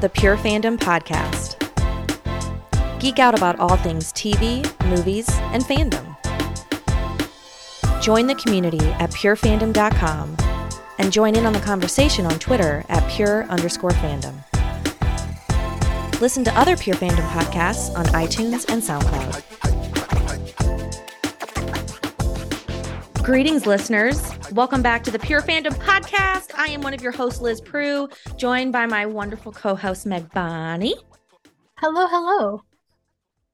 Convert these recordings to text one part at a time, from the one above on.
the Pure Fandom Podcast. Geek out about all things TV, movies, and fandom. Join the community at purefandom.com and join in on the conversation on Twitter at pure underscore fandom. Listen to other Pure Fandom podcasts on iTunes and SoundCloud. Greetings, listeners. Welcome back to the Pure Fandom Podcast. I am one of your hosts, Liz Prue, joined by my wonderful co host, Meg Bonnie. Hello, hello.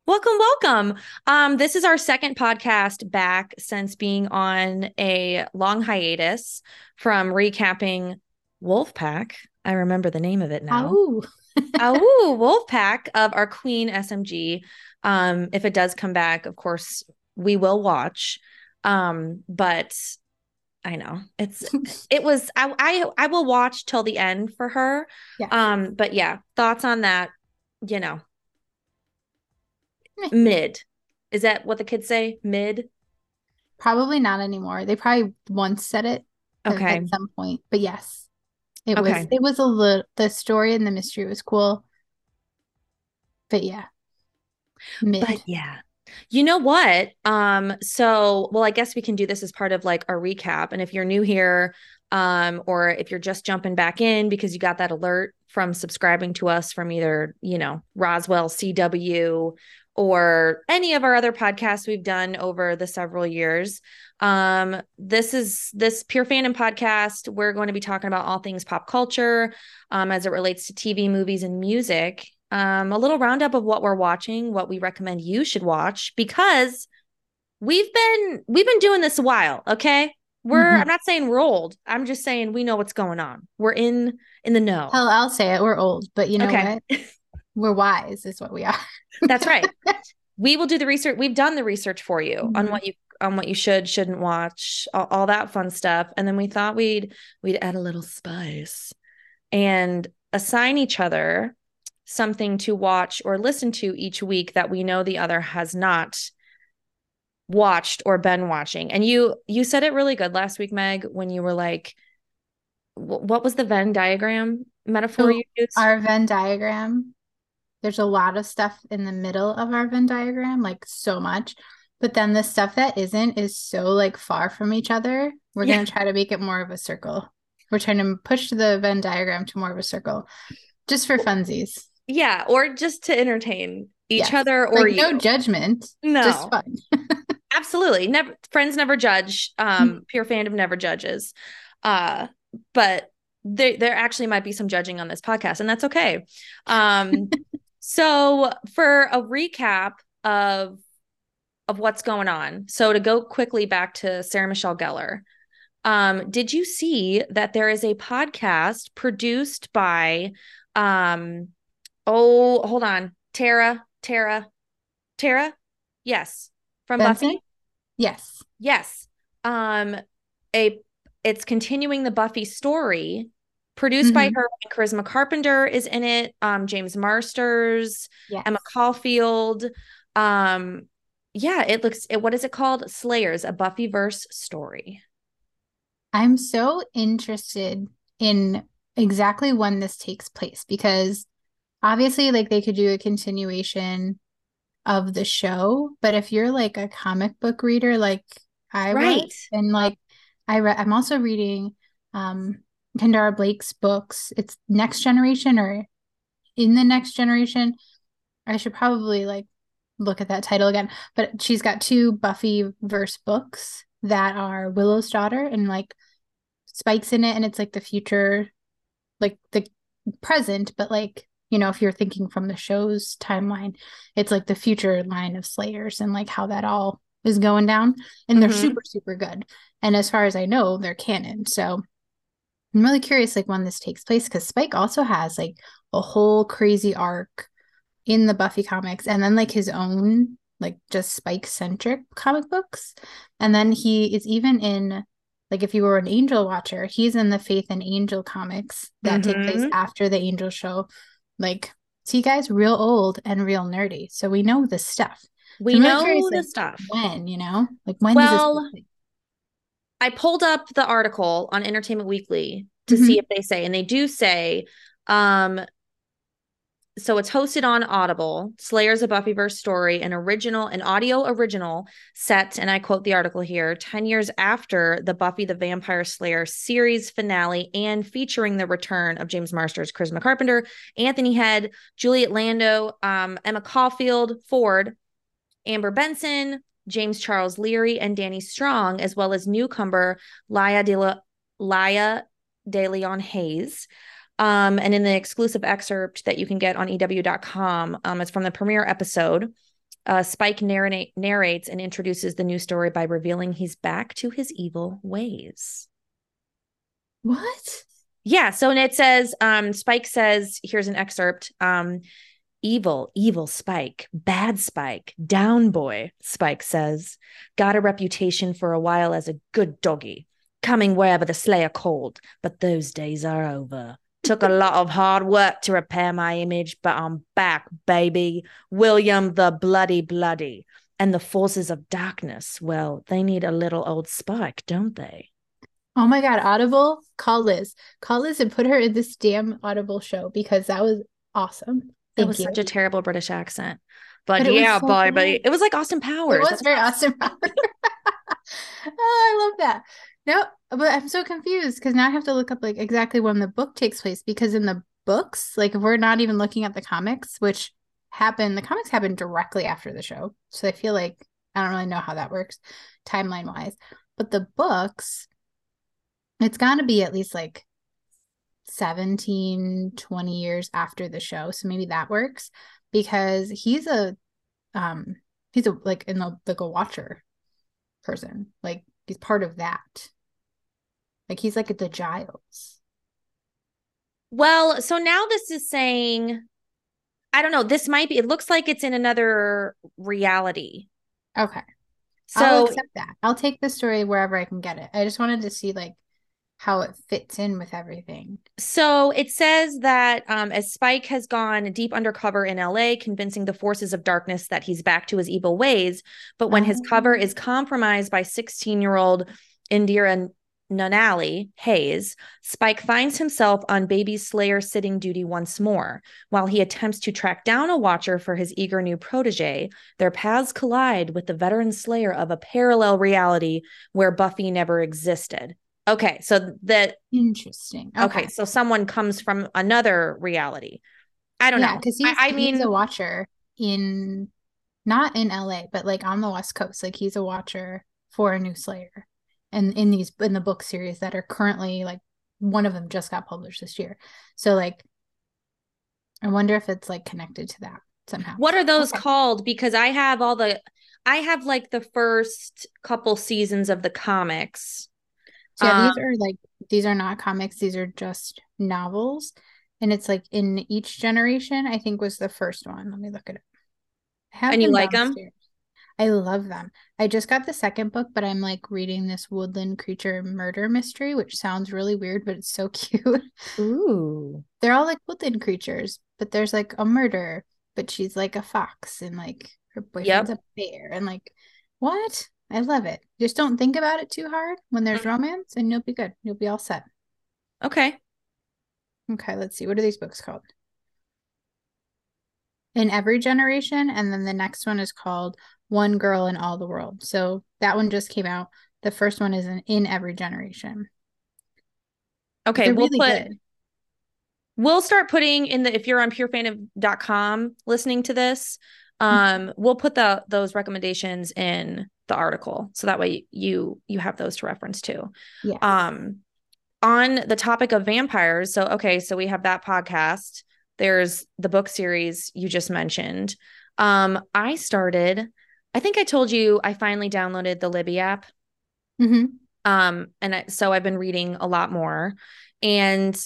Welcome, welcome. Um, this is our second podcast back since being on a long hiatus from recapping Wolfpack. I remember the name of it now. Ow. Oh, Wolfpack of our Queen SMG. Um, if it does come back, of course, we will watch. Um, but I know it's it was I, I I will watch till the end for her. Yeah. Um, but yeah, thoughts on that, you know. Mid. Is that what the kids say? Mid? Probably not anymore. They probably once said it at- Okay. at some point, but yes, it Okay. was. It was a little. The story and the mystery was cool, but yeah, mid. But yeah. You know what? Um, so well, I guess we can do this as part of like a recap. And if you're new here, um, or if you're just jumping back in because you got that alert from subscribing to us from either, you know, Roswell CW or any of our other podcasts we've done over the several years. Um, this is this Pure Fandom podcast. We're going to be talking about all things pop culture um, as it relates to TV, movies, and music. Um, a little roundup of what we're watching, what we recommend you should watch, because we've been we've been doing this a while. Okay, we're Mhm. I'm not saying we're old. I'm just saying we know what's going on. We're in in the know. Hell, I'll say it. We're old, but you know Okay. what? We're wise, is what we are. That's right. we will do the research. We've done the research for you on Mhm. what you on what you should shouldn't watch, all, all that fun stuff. And then we thought we'd we'd add a little spice and assign each other something to watch or listen to each week that we know the other has not watched or been watching. And you you said it really good last week, Meg, when you were like, what was the Venn diagram metaphor So you used? Our Venn diagram. There's a lot of stuff in the middle of our Venn diagram, like so much. But then the stuff that isn't is so like far from each other. We're Yeah. gonna try to make it more of a circle. We're trying to push the Venn diagram to more of a circle, just for funsies. Yeah, or just to entertain each Yes. other or like no judgment, No. just fun. absolutely never friends never judge um pure fandom never judges uh but there there actually might be some judging on this podcast and that's okay um so for a recap of of what's going on so to go quickly back to sarah michelle gellar um did you see that there is a podcast produced by um oh hold on tara tara tara yes from Benson? buffy Yes. Yes. Um a it's continuing the Buffy story produced by Mhm. her Charisma Carpenter is in it. Um James Marsters, Yes. Emma Caulfield. Um yeah, it looks it, what is it called? Slayers, a Buffy verse story. I'm so interested in exactly when this takes place because obviously, like, they could do a continuation of the show, but if you're like a comic book reader, like I Right. was, and like I read, I'm also reading um Kendare Blake's books. It's Next Generation or In the Next Generation. I should probably like look at that title again, but she's got two Buffy verse books that are Willow's daughter and like spikes in it and it's like the future like the present but like you know if you're thinking from the show's timeline it's like the future line of slayers and like how that all is going down and they're Mhm. super super good and as far as i know they're canon so i'm really curious like when this takes place because spike also has like a whole crazy arc in the buffy comics and then like his own like just spike centric comic books and then he is even in like if you were an angel watcher he's in the faith and angel comics that take place Mhm. after the angel show like see guys real old and real nerdy so we know this stuff We I'm know curious, the like, stuff. when you know like when Well? I pulled up the article on Entertainment Weekly to Mhm. see if they say, and they do say, um, so it's hosted on Audible, Slayers of Buffyverse story, an original, an audio original set, and I quote the article here, 10 years after the Buffy the Vampire Slayer series finale and featuring the return of James Marsters, Charisma Carpenter, Anthony Head, Juliet Landau, um, Emma Caulfield, Ford, Amber Benson, James Charles Leary, and Danny Strong, as well as newcomer Laya de, La- Laya de Leon Hayes. Um, and in the exclusive excerpt that you can get on EW.com, um, it's from the premiere episode. Uh, Spike narrate, narrates and introduces the new story by revealing he's back to his evil ways. What? Yeah. So, and it says, um, Spike says, here's an excerpt. Um, evil, evil Spike, bad Spike, down boy, Spike says, got a reputation for a while as a good doggy, coming wherever the Slayer called, but those days are over. Took a lot of hard work to repair my image, but I'm back, baby. William the Bloody Bloody. And the forces of darkness, well, they need a little old Spike, don't they? Oh my God, Audible, call Liz. Call Liz and put her in this damn Audible show because that was awesome. Thank it was you. such a terrible British accent. But, but yeah, so boy, but it was like Austin Powers. It was That's very Austin Powers. oh, I love that. No, but I'm so confused because now I have to look up like exactly when the book takes place because in the books, like if we're not even looking at the comics, which happen, the comics happen directly after the show. So I feel like I don't really know how that works timeline wise. But the books, it's got to be at least like 17, 20 years after the show. So maybe that works because he's a, um, he's a like in the like a watcher person. Like he's part of that. Like he's like at the Giles. Well, so now this is saying, I don't know. This might be. It looks like it's in another reality. Okay. So I'll accept that. I'll take the story wherever I can get it. I just wanted to see like how it fits in with everything. So it says that um, as Spike has gone deep undercover in LA, convincing the forces of darkness that he's back to his evil ways. But when oh. his cover is oh. compromised by 16 year old Indira Nunnally Hayes, Spike finds himself on Baby Slayer sitting duty once more. While he attempts to track down a watcher for his eager new protege, their paths collide with the veteran Slayer of a parallel reality where Buffy never existed. Okay, so that interesting. Okay. okay. so someone comes from another reality. I don't yeah, know because I, I mean, a watcher in not in LA, but like on the West Coast. Like he's a watcher for a new Slayer, and in these in the book series that are currently like one of them just got published this year. So like, I wonder if it's like connected to that somehow. What are those okay. called? Because I have all the, I have like the first couple seasons of the comics so yeah, um, these are like these are not comics, these are just novels. And it's like in each generation, I think was the first one. Let me look at it. and you like them? I love them. I just got the second book, but I'm like reading this woodland creature murder mystery, which sounds really weird, but it's so cute. Ooh. They're all like woodland creatures, but there's like a murder, but she's like a fox and like her boyfriend's yep. a bear. And like, what? I love it. Just don't think about it too hard when there's mm-hmm. romance and you'll be good. You'll be all set. Okay. Okay, let's see. What are these books called? In every generation. And then the next one is called One Girl in All the World. So that one just came out. The first one is in, in every generation. Okay, we'll really put good. we'll start putting in the if you're on purefandom.com listening to this, mm-hmm. um, we'll put the those recommendations in the article so that way you you have those to reference too yes. um on the topic of vampires so okay so we have that podcast there's the book series you just mentioned um i started i think i told you i finally downloaded the libby app mm-hmm. um and I, so i've been reading a lot more and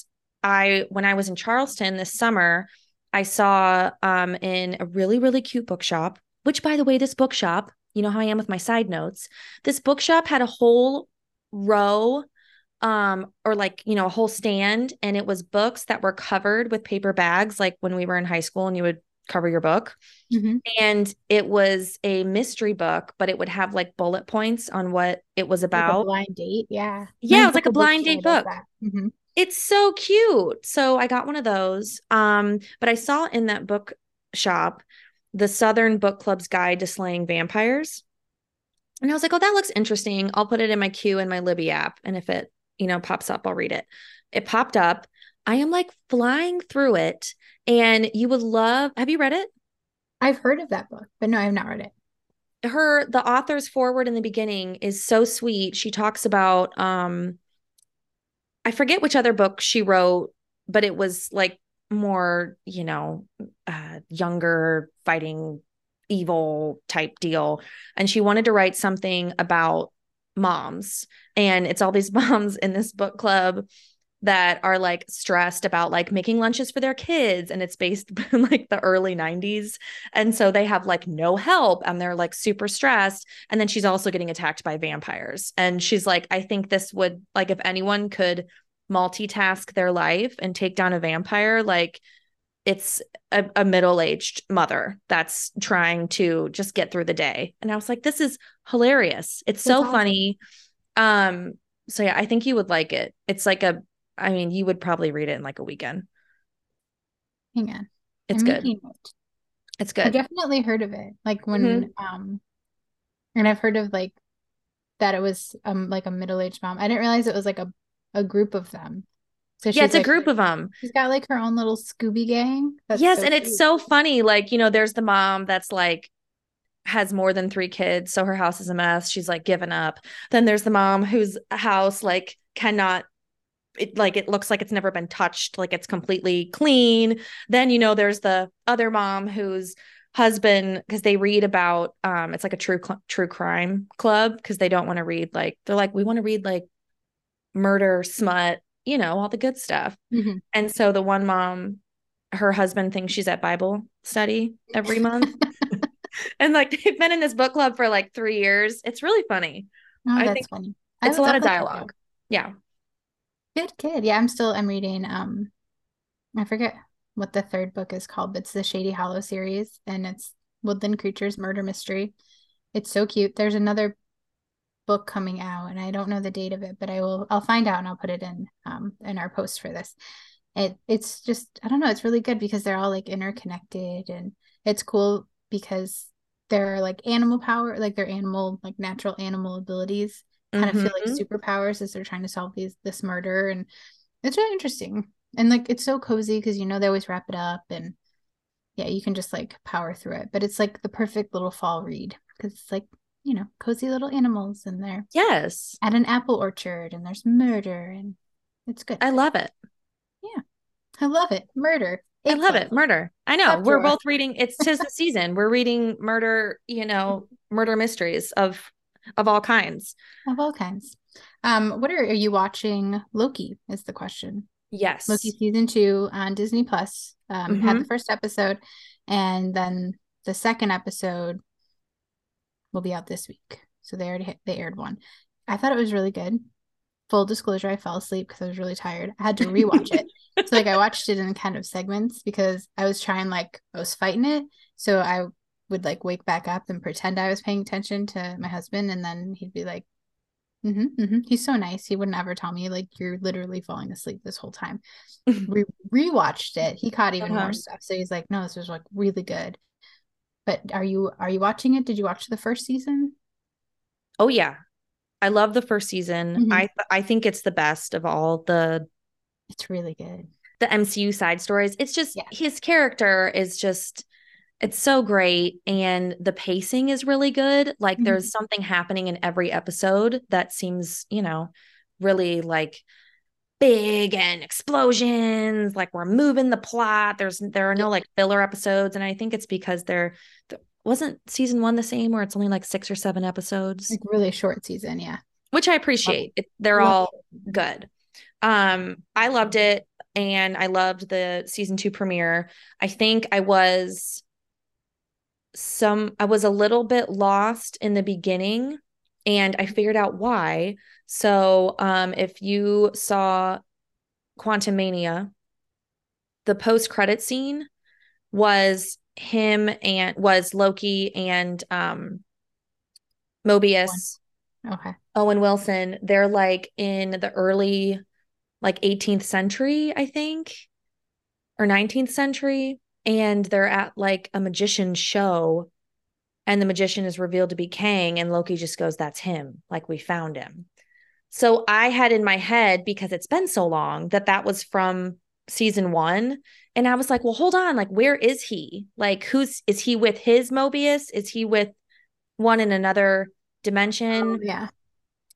i when i was in charleston this summer i saw um in a really really cute bookshop which by the way this bookshop you know how I am with my side notes. This bookshop had a whole row um or like you know a whole stand and it was books that were covered with paper bags like when we were in high school and you would cover your book mm-hmm. and it was a mystery book but it would have like bullet points on what it was about like blind date yeah yeah it was like a blind date book mm-hmm. It's so cute. So I got one of those. Um, but I saw in that book shop the Southern Book Club's Guide to Slaying Vampires. And I was like, oh, that looks interesting. I'll put it in my queue in my Libby app. And if it, you know, pops up, I'll read it. It popped up. I am like flying through it. And you would love, have you read it? I've heard of that book, but no, I have not read it. Her, the author's forward in the beginning is so sweet. She talks about, um, I forget which other book she wrote, but it was like more, you know, uh, younger fighting evil type deal. And she wanted to write something about moms. And it's all these moms in this book club that are like stressed about like making lunches for their kids and it's based in like the early 90s and so they have like no help and they're like super stressed. And then she's also getting attacked by vampires. And she's like I think this would like if anyone could multitask their life and take down a vampire like it's a, a middle-aged mother that's trying to just get through the day. And i was like this is hilarious. It's so awesome. funny. Um so yeah i think you would like it. It's like a i mean you would probably read it in like a weekend hang on it's I'm good it. it's good i definitely heard of it like when mm-hmm. um and i've heard of like that it was um like a middle-aged mom i didn't realize it was like a a group of them so yeah, it's like, a group of them. She's got like her own little Scooby gang. That's yes, so and cute. it's so funny. Like, you know, there's the mom that's like has more than three kids, so her house is a mess. She's like given up. Then there's the mom whose house like cannot it like it looks like it's never been touched, like it's completely clean. Then you know there's the other mom whose husband because they read about um it's like a true cl- true crime club because they don't want to read like they're like we want to read like murder smut you know, all the good stuff. Mm-hmm. And so the one mom, her husband thinks she's at Bible study every month. and like they've been in this book club for like three years. It's really funny. Oh, I think funny. It's a lot of dialogue. Yeah. Good kid. Yeah, I'm still I'm reading um I forget what the third book is called, but it's the Shady Hollow series and it's Woodland Creatures Murder Mystery. It's so cute. There's another book coming out and I don't know the date of it, but I will I'll find out and I'll put it in um in our post for this. It it's just I don't know, it's really good because they're all like interconnected and it's cool because they're like animal power, like their animal, like natural animal abilities kind mm-hmm. of feel like mm-hmm. superpowers as they're trying to solve these this murder and it's really interesting. And like it's so cozy because you know they always wrap it up and yeah, you can just like power through it. But it's like the perfect little fall read because it's like you know, cozy little animals in there. Yes. At an apple orchard and there's murder and it's good. I love it. Yeah. I love it. Murder. I love it. Murder. I know. We're both reading it's tis the season. We're reading murder, you know, murder mysteries of of all kinds. Of all kinds. Um, what are, are you watching? Loki is the question. Yes. Loki season two on Disney Plus. Um, mm-hmm. had the first episode and then the second episode will be out this week. So they already they aired one. I thought it was really good. Full disclosure, I fell asleep because I was really tired. I had to rewatch it. So like I watched it in kind of segments because I was trying like I was fighting it. So I would like wake back up and pretend I was paying attention to my husband, and then he'd be like, mm-hmm, mm-hmm. "He's so nice. He wouldn't ever tell me like you're literally falling asleep this whole time." we rewatched it. He caught even uh-huh. more stuff, so he's like, "No, this was like really good." But are you are you watching it? Did you watch the first season? Oh yeah. I love the first season. Mm-hmm. I I think it's the best of all the It's really good. The MCU side stories. It's just yeah. his character is just it's so great and the pacing is really good. Like mm-hmm. there's something happening in every episode that seems, you know, really like big and explosions like we're moving the plot there's there are no like filler episodes and i think it's because they're wasn't season one the same where it's only like six or seven episodes? Like really short season yeah. Which i appreciate. It, they're all good. Um i loved it and i loved the season two premiere. I think i was some i was a little bit lost in the beginning and I figured out why. So, um, if you saw Quantumania, the post credit scene was him and was Loki and um, Mobius. Okay. Owen Wilson. They're like in the early like 18th century, I think, or 19th century. And they're at like a magician show. And the magician is revealed to be Kang. And Loki just goes, That's him. Like we found him. So I had in my head, because it's been so long, that that was from season one. And I was like, Well, hold on. Like, where is he? Like, who's, is he with his Mobius? Is he with one in another dimension? Oh, yeah.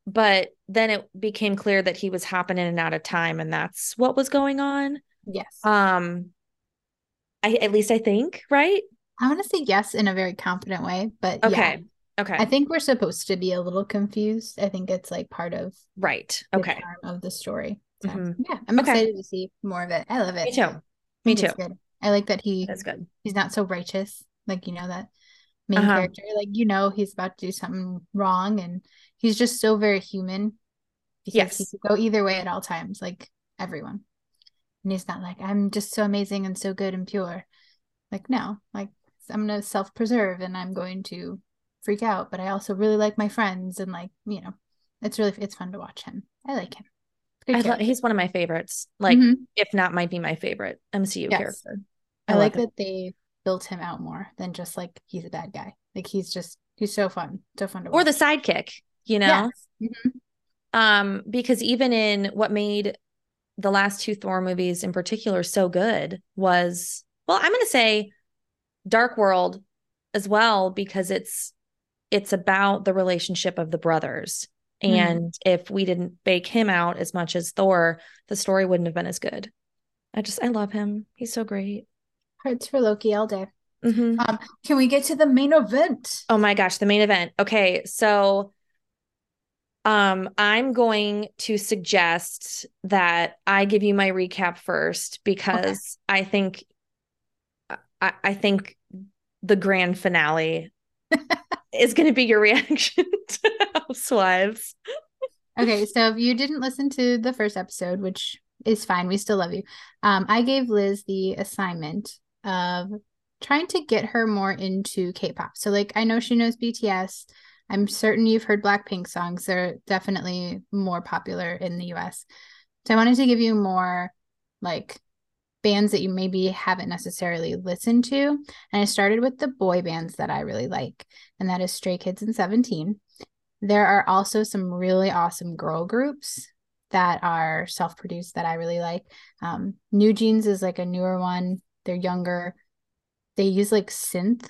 But then it became clear that he was hopping in and out of time and that's what was going on. Yes. Um, I at least I think, right? I want to say yes in a very confident way, but Okay. yeah. Okay. I think we're supposed to be a little confused. I think it's like part of right. the Okay. of the story. So Mhm. yeah, I'm Okay. excited to see more of it. I love it. Me too. Me too. good. I like that he That's good. he's not so righteous. Like, you know, that main Uh-huh. character. Like, you know, he's about to do something wrong and he's just so very human because he Yes. could go either way at all times, like everyone. And he's not like, I'm just so amazing and so good and pure. Like, no, like I'm gonna self-preserve and I'm going to freak out, but I also really like my friends and like, you know, it's really it's fun to watch him. I like him. I lo- he's one of my favorites. Like, Mhm. if not, might be my favorite MCU Yes. character. I, love like him. that they built him out more than just like he's a bad guy. Like he's just he's so fun, so fun to watch. Or the sidekick, you know? Yes. Mhm. Um, because even in what made the last two Thor movies in particular so good was, well, I'm gonna say Dark World as well, because it's it's about the relationship of the brothers. Mm. And if we didn't bake him out as much as Thor, the story wouldn't have been as good. I just I love him. He's so great. Hearts for Loki all day. Mhm. Um, can we get to the main event? Oh my gosh, the main event. Okay, so um I'm going to suggest that I give you my recap first because I think I, I think the grand finale is going to be your reaction to Housewives. Okay, so if you didn't listen to the first episode, which is fine, we still love you. Um, I gave Liz the assignment of trying to get her more into K-pop. So like I know she knows BTS. I'm certain you've heard Blackpink songs. They're definitely more popular in the US. So I wanted to give you more like bands that you maybe haven't necessarily listened to. And I started with the boy bands that I really like, and that is Stray Kids and 17. There are also some really awesome girl groups that are self produced that I really like. Um, NewJeans is like a newer one, they're younger. They use like synth,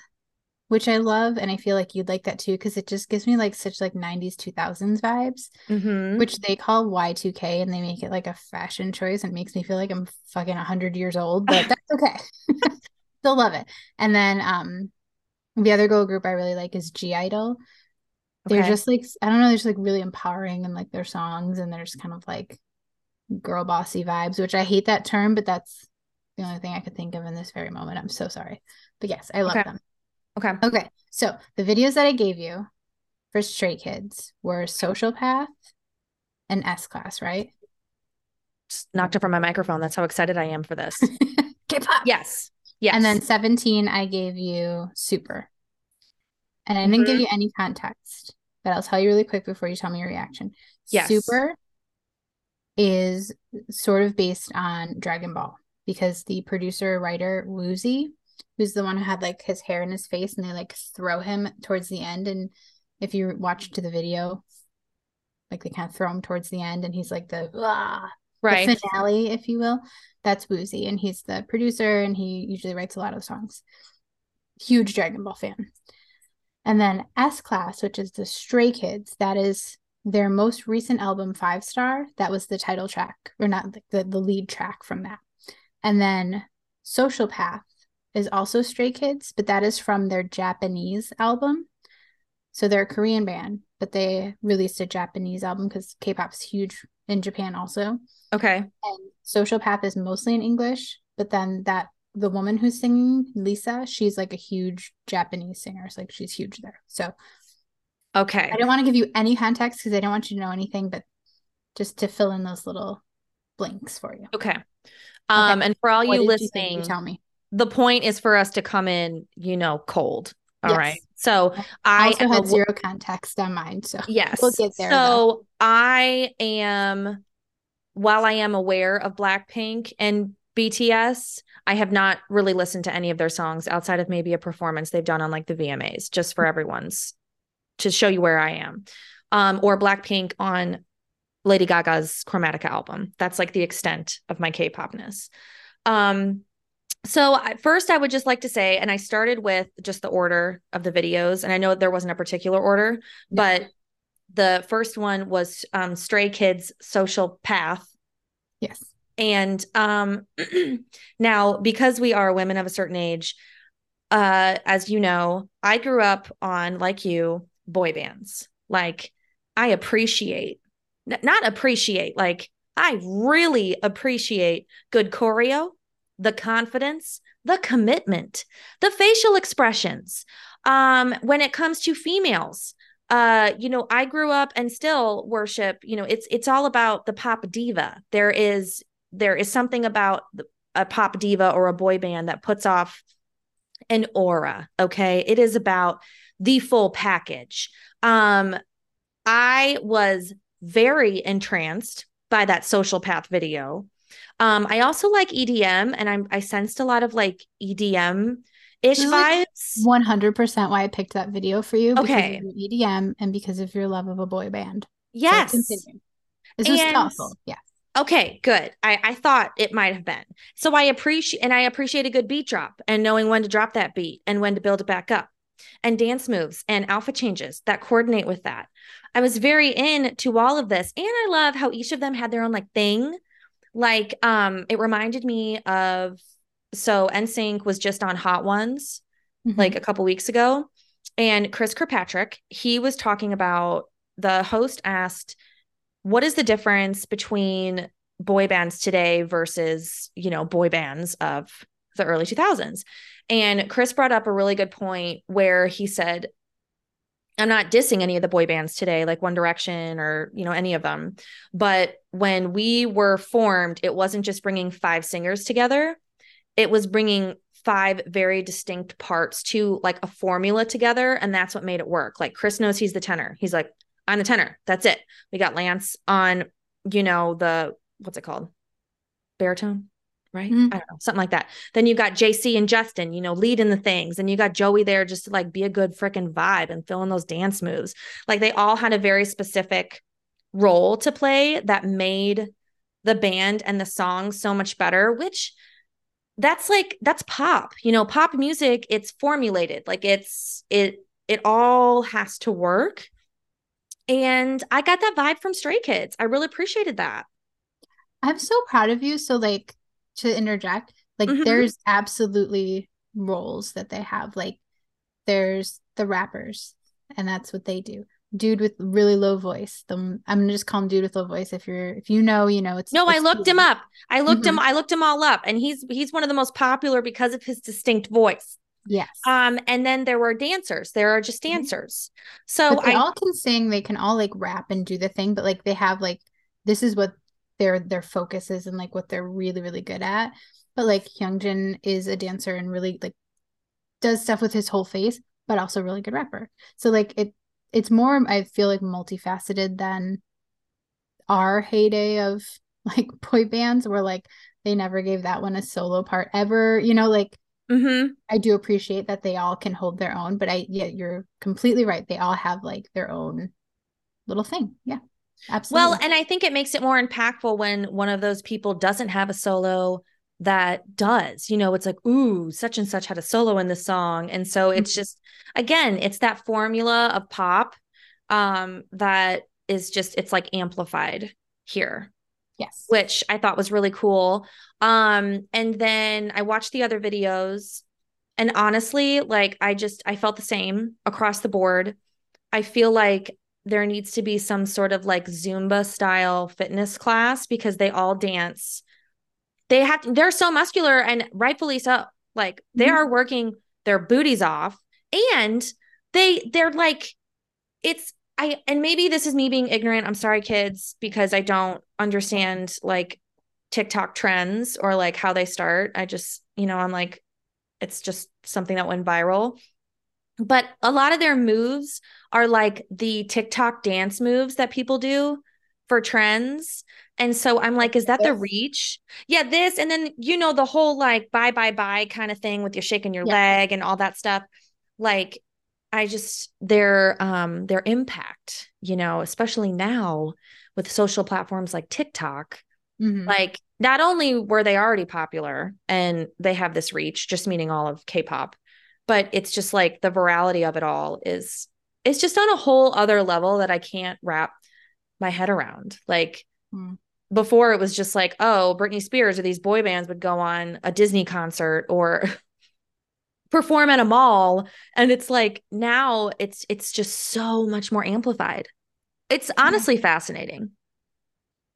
which I love. And I feel like you'd like that too, because it just gives me like such like 90s, 2000s vibes Mhm. which they call Y2K and they make it like a fashion choice and it makes me feel like I'm fucking 100 years old, but that's okay. Still love it. And then um the other girl group I really like is (G)I-DLE. They're Okay. just like I don't know, they're just like really empowering and like their songs and they're just kind of like girl bossy vibes, which I hate that term, but that's the only thing I could think of in this very moment. I'm so sorry. But yes, I love Okay. them. Okay. Okay. So the videos that I gave you for Stray Kids were Social Path and S Class, right? Just knocked it from my microphone. That's how excited I am for this. K-pop. yes. Yes. And then 17, I gave you Super. And I didn't give Mhm. you any context, but I'll tell you really quick before you tell me your reaction. Yes. Super is sort of based on Dragon Ball because the producer writer Woozi, who's the one who had like his hair in his face and they like throw him towards the end. And if you watch to the video, like they kind of throw him towards the end and he's like the ah, right. the finale, if you will. That's Woozi, and he's the producer, and he usually writes a lot of songs. Huge Dragon Ball fan. And then S Class, which is the Stray Kids, that is their most recent album, Five Star. That was the title track, or not the, the lead track from that. And then Social Path is also Stray Kids, but that is from their Japanese album. So they're a Korean band, but they released a Japanese album because K-pop's huge in Japan also. Okay. And Social Path is mostly in English, but then that the woman who's singing, Lisa, she's like a huge Japanese singer. It's like she's huge there. So Okay. I don't want to give you any context because I don't want you to know anything, but just to fill in those little blanks for you. Okay. Um, and for all What you did you? You listening, tell me. The point is for us to come in, you know, cold. All Yes. right. So I I also am a had zero context on mine. So Yes. We'll get there, So I am while I am aware of Blackpink and BTS, I have not really listened to any of their songs outside of maybe a performance they've done on like the VMAs, just for everyone's to show you where I am. Um, or Blackpink on Lady Gaga's Chromatica album. That's like the extent of my K-popness. Um, so first I would just like to say, and I started with just the order of the videos, and I know there wasn't a particular order, yeah. but the first one was um, Stray Kids Social Path. Yes. And um, now, because we are women of a certain age, uh, as you know, I grew up on, like you, boy bands. Like, I appreciate, not appreciate, like, I really appreciate good choreo, the confidence, the commitment, the facial expressions. Um, when it comes to females, uh you know i grew up and still worship you know it's it's all about the pop diva. There is there is something about a pop diva or a boy band that puts off an aura okay? It is about the full package. Um i was very entranced by that social path video um i also like edm and i'm i sensed a lot of like edm ish vibes. One hundred percent why I picked that video for you. Okay, EDM and because of your love of a boy band. Yes, so this was thoughtful. Yes. Okay, good. I, I thought it might have been. So I appreciate and I appreciate a good beat drop and knowing when to drop that beat and when to build it back up. And dance moves and alpha changes that coordinate with that. I was very into all of this. And I love how each of them had their own like thing. Like um it reminded me of so NSYNC was just on Hot Ones mm-hmm. like a couple weeks ago. And Chris Kirkpatrick, he was talking about the host asked, What is the difference between boy bands today versus, you know, boy bands of the early 2000s? And Chris brought up a really good point where he said, I'm not dissing any of the boy bands today, like One Direction or, you know, any of them. But when we were formed, it wasn't just bringing five singers together. It was bringing five very distinct parts to like a formula together and that's what made it work. Like chris knows he's the tenor. He's like i'm the tenor. That's it. We got lance on you know the what's it called? Baritone right? Mm-hmm. i don't know something like that. Then you got jc and justin you know leading the things and you got joey there just to like be a good freaking vibe and fill in those dance moves. Like they all had a very specific role to play that made the band and the song so much better which that's like that's pop you know pop music it's formulated like it's it it all has to work. And i got that vibe from stray kids. I really appreciated that. I'm so proud of you. So like to interject like mm-hmm. there's absolutely roles that they have like there's the rappers and that's what they do dude with really low voice. The I'm gonna just call him dude with low voice. If you're if you know, you know it's no. It's I looked him up. I looked mm-hmm. him. I looked him all up, and he's he's one of the most popular because of his distinct voice. Yes. Um, and then there were dancers. There are just mm-hmm. dancers. So but they I, all can sing. They can all like rap and do the thing, but like they have like this is what their their focus is and like what they're really really good at. But like Hyunjin is a dancer and really like does stuff with his whole face, but also really good rapper. So like it it's more I feel like multifaceted than our heyday of like boy bands where like they never gave that one a solo part ever. You know, like mm-hmm. I do appreciate that they all can hold their own, but I yeah, you're completely right. They all have like their own little thing. Yeah. Absolutely. Well, and I think it makes it more impactful when one of those people doesn't have a solo that does. You know, it's like, ooh, such and such had a solo in the song. And so it's mm-hmm. just again, it's that formula of pop um that is just it's like amplified here. Yes. Which I thought was really cool. Um and then I watched the other videos and honestly, like I just I felt the same across the board. I feel like there needs to be some sort of like Zumba style fitness class because they all dance they have to, they're so muscular and rightfully so. Like they mm-hmm. are working their booties off and they they're like it's I and maybe this is me being ignorant. I'm sorry kids because I don't understand like TikTok trends or like how they start. I just, you know, I'm like it's just something that went viral. But a lot of their moves are like the TikTok dance moves that people do for trends. And so I'm like, is that the reach? Yeah, this. And then, you know, the whole like bye, bye, bye kind of thing with you shaking your yeah. leg and all that stuff. Like, I just their um their impact, you know, especially now with social platforms like TikTok, mm-hmm. like not only were they already popular and they have this reach, just meaning all of K-pop, but it's just like the virality of it all is it's just on a whole other level that I can't wrap my head around. Like mm. before it was just like, oh, Britney Spears or these boy bands would go on a Disney concert or perform at a mall and it's like now it's it's just so much more amplified. It's honestly yeah. fascinating.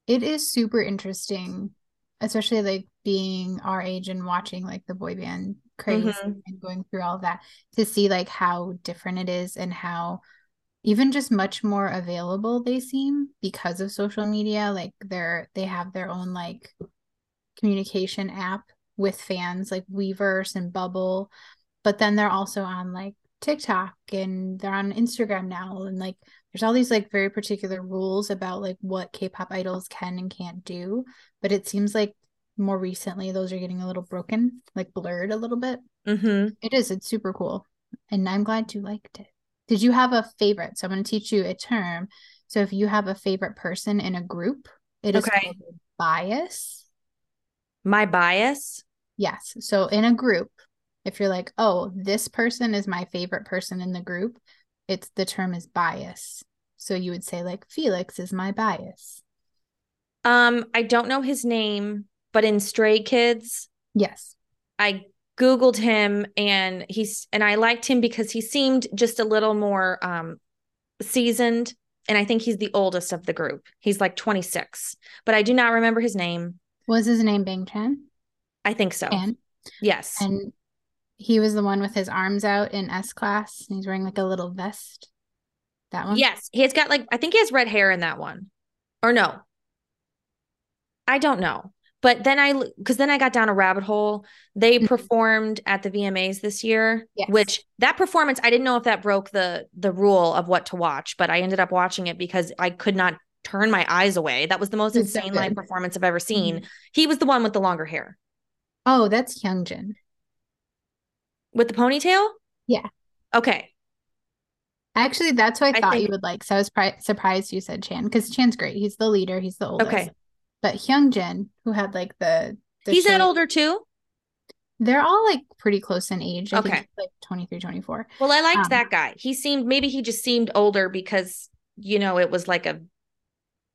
It is super interesting, especially like being our age and watching like the boy band craze mm-hmm. and going through all that to see like how different it is and how even just much more available they seem because of social media like they're they have their own like communication app with fans like weverse and bubble but then they're also on like tiktok and they're on instagram now and like there's all these like very particular rules about like what k-pop idols can and can't do but it seems like more recently those are getting a little broken like blurred a little bit. Mm-hmm. it is it's super cool and i'm glad you liked it. Did you have a favorite? So i'm going to teach you a term. So if you have a favorite person in a group it is okay. bias. My bias? Yes. So in a group if you're like oh this person is my favorite person in the group it's the term is bias. So you would say like felix is my bias. Um i don't know his name but in Stray Kids, yes, I googled him and he's and I liked him because he seemed just a little more um seasoned and I think he's the oldest of the group. He's like 26, but I do not remember his name. Was his name Bang Chan? I think so. Yes. And he was the one with his arms out in S class. He's wearing like a little vest. That one? Yes. He has got like I think he has red hair in that one. Or no. I don't know. But then I, because then I got down a rabbit hole. They mm-hmm. performed at the VMAs this year, yes. which that performance, I didn't know if that broke the the rule of what to watch, but I ended up watching it because I could not turn my eyes away. That was the most it's insane so live performance I've ever seen. Mm-hmm. He was the one with the longer hair. Oh, that's Hyunjin. With the ponytail? Yeah. Okay. Actually, that's what I, I thought think... you would like. So I was pri- surprised you said Chan because Chan's great. He's the leader. He's the oldest. Okay. But Hyunjin, who had like the, the he's that older too. They're all like pretty close in age. I okay, like 23, 24. Well, I liked um, that guy. He seemed maybe he just seemed older because you know it was like a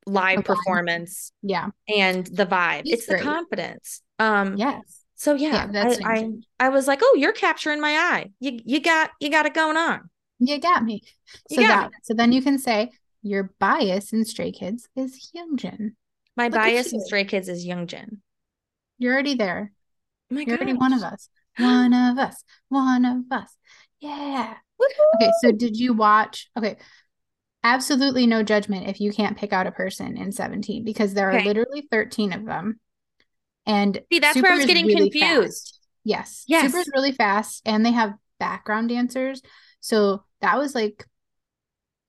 live performance. Yeah, and the vibe. He's it's great. the confidence. Um, yes. So yeah, yeah I, I, I was like, oh, you're capturing my eye. You you got you got it going on. You got me. So got that me. so then you can say your bias in Stray Kids is Hyunjin. My Look bias in Stray Kids is Youngjin. You're already there. Oh You're gosh. already one of us. One of us. One of us. Yeah. Woo-hoo! Okay, so did you watch? Okay, absolutely no judgment if you can't pick out a person in 17 because there are okay. literally 13 of them. And see, that's Super where I was getting really confused. Fast. Yes. Yes. Super's really fast and they have background dancers. So that was like,